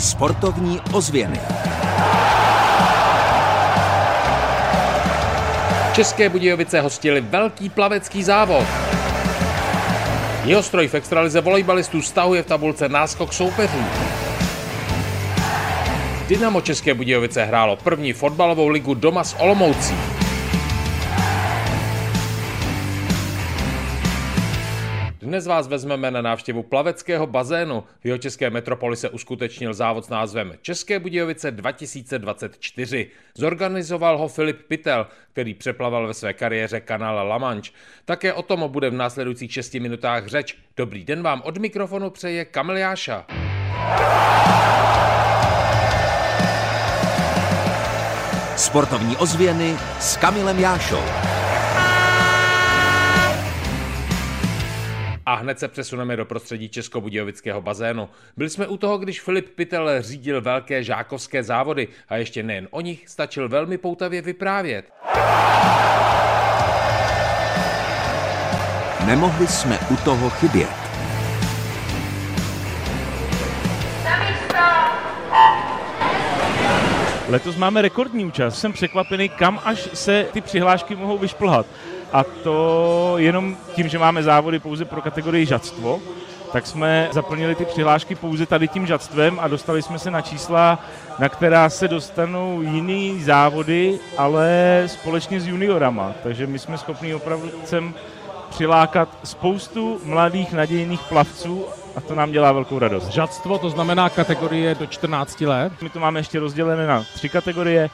Sportovní ozvěny. České Budějovice hostili velký plavecký závod. Jeho stroj v extralize volejbalistů stahuje v tabulce náskok soupeřů. Dynamo České Budějovice hrálo první fotbalovou ligu doma s Olomoucí. Dnes vás vezmeme na návštěvu plaveckého bazénu. V jeho české metropoli se uskutečnil závod s názvem České Budějovice 2024. Zorganizoval ho Filip Pitel, který přeplaval ve své kariéře kanál La Manche. Také o tom bude v následujících 6 minutách řeč. Dobrý den vám od mikrofonu přeje Kamil Jáša. Sportovní ozvěny s Kamilem Jášou. A hned se přesuneme do prostředí Českobudějovického bazénu. Byli jsme u toho, když Filip Pitel řídil velké žákovské závody a ještě nejen o nich stačil velmi poutavě vyprávět. Nemohli jsme u toho chybět. Letos máme rekordní účast. Jsem překvapený, kam až se ty přihlášky mohou vyšplhat. A to jenom tím, že máme závody pouze pro kategorii žadstvo, tak jsme zaplnili ty přihlášky pouze tady tím žadstvem a dostali jsme se na čísla, na která se dostanou jiný závody, ale společně s juniorama. Takže my jsme schopni opravdu sem přilákat spoustu mladých nadějných plavců a to nám dělá velkou radost. Žadstvo to znamená kategorie do 14 let. My to máme ještě rozdělené na tři kategorie,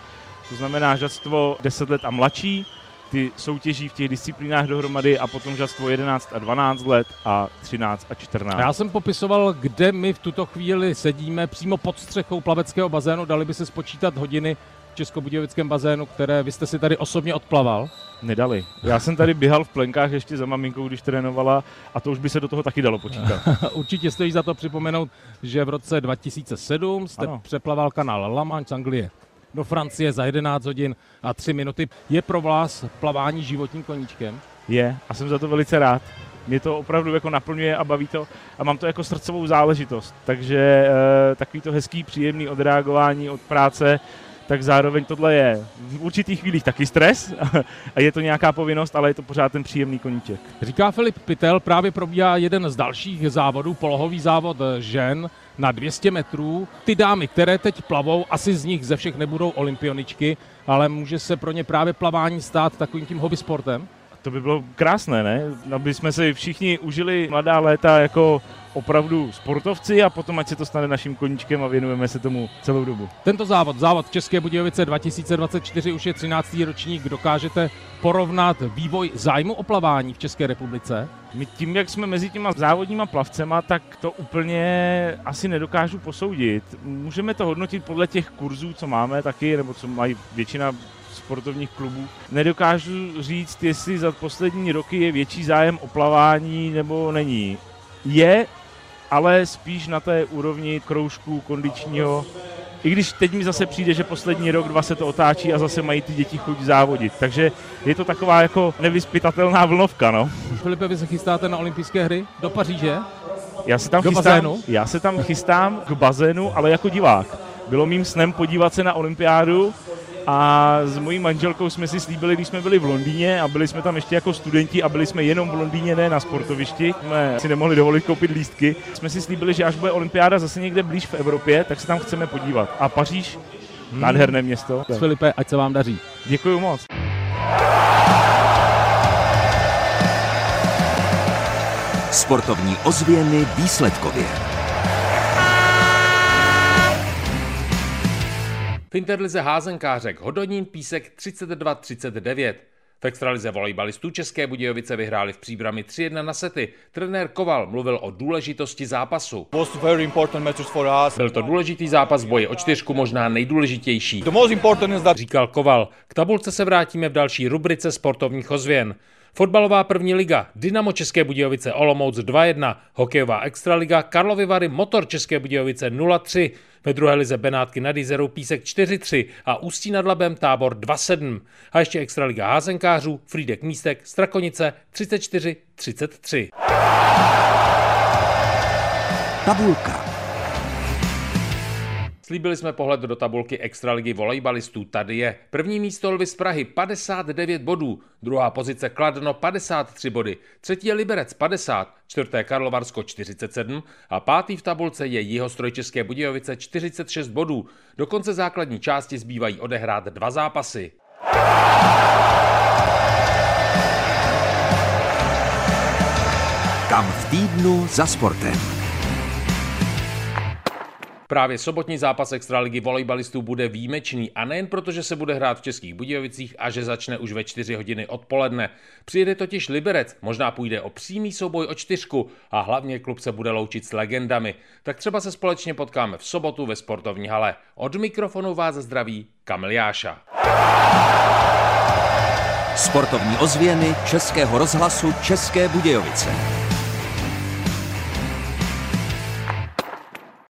to znamená žadstvo 10 let a mladší, ty soutěží v těch disciplínách dohromady a potom žadstvo 11 a 12 let a 13 a 14. Já jsem popisoval, kde my v tuto chvíli sedíme přímo pod střechou plaveckého bazénu. Dali by se spočítat hodiny v Českobudějovickém bazénu, které vy jste si tady osobně odplaval? Nedali. Já jsem tady běhal v plenkách ještě za maminkou, když trénovala a to už by se do toho taky dalo počítat. Určitě stojí za to připomenout, že v roce 2007 jste ano. přeplaval kanál La Manche Anglie do Francie za 11 hodin a 3 minuty. Je pro vás plavání životním koníčkem? Je a jsem za to velice rád. Mě to opravdu jako naplňuje a baví to a mám to jako srdcovou záležitost. Takže e, takový to hezký, příjemný odreagování od práce, tak zároveň tohle je v určitých chvílích taky stres a je to nějaká povinnost, ale je to pořád ten příjemný koníček. Říká Filip Pitel, právě probíhá jeden z dalších závodů, polohový závod žen na 200 metrů. Ty dámy, které teď plavou, asi z nich ze všech nebudou olympioničky, ale může se pro ně právě plavání stát takovým tím hobby sportem? To by bylo krásné, ne? Aby jsme si všichni užili mladá léta jako opravdu sportovci a potom ať se to stane naším koníčkem a věnujeme se tomu celou dobu. Tento závod, závod České Budějovice 2024 už je 13. ročník. Dokážete porovnat vývoj zájmu o plavání v České republice? My tím, jak jsme mezi těma závodníma plavcema, tak to úplně asi nedokážu posoudit. Můžeme to hodnotit podle těch kurzů, co máme taky, nebo co mají většina sportovních klubů. Nedokážu říct, jestli za poslední roky je větší zájem o plavání nebo není. Je, ale spíš na té úrovni kroužku kondičního. I když teď mi zase přijde, že poslední rok, dva se to otáčí a zase mají ty děti chuť závodit. Takže je to taková jako nevyspytatelná vlnovka, no. Filipe, vy se chystáte na olympijské hry do Paříže? Já se tam do chystám, bazénu? Já se tam chystám k bazénu, ale jako divák. Bylo mým snem podívat se na olympiádu, a s mojí manželkou jsme si slíbili, když jsme byli v Londýně a byli jsme tam ještě jako studenti a byli jsme jenom v Londýně, ne na sportovišti, jsme si nemohli dovolit koupit lístky. Jsme si slíbili, že až bude olympiáda zase někde blíž v Evropě, tak se tam chceme podívat. A Paříž, hmm. nádherné město. Filipe, ať se vám daří. Děkuji moc. Sportovní ozvěny výsledkově. V Interlize házenkářek Hodonín Písek 32-39. V extralize volejbalistů České Budějovice vyhráli v příbrami 3-1 na sety. Trenér Koval mluvil o důležitosti zápasu. Byl to důležitý zápas boje o čtyřku, možná nejdůležitější. Říkal Koval. K tabulce se vrátíme v další rubrice sportovních ozvěn. Fotbalová první liga, Dynamo České Budějovice Olomouc 2-1, hokejová extraliga, Karlovy Vary Motor České Budějovice 0-3, ve druhé lize Benátky nad Jizerou Písek 4-3 a Ústí nad Labem Tábor 2-7. A ještě extraliga házenkářů, Frídek Místek, Strakonice 34-33. Tabulka. Slíbili jsme pohled do tabulky Extraligy volejbalistů. Tady je první místo Lvy z Prahy 59 bodů, druhá pozice Kladno 53 body, třetí je Liberec 50, čtvrté Karlovarsko 47 a pátý v tabulce je Jihostroj České Budějovice 46 bodů. Do konce základní části zbývají odehrát dva zápasy. Kam v týdnu za sportem. Právě sobotní zápas Extraligy volejbalistů bude výjimečný a nejen proto, že se bude hrát v Českých Budějovicích a že začne už ve 4 hodiny odpoledne. Přijede totiž Liberec, možná půjde o přímý souboj o čtyřku a hlavně klub se bude loučit s legendami. Tak třeba se společně potkáme v sobotu ve sportovní hale. Od mikrofonu vás zdraví Kamil Jáša. Sportovní ozvěny Českého rozhlasu České Budějovice.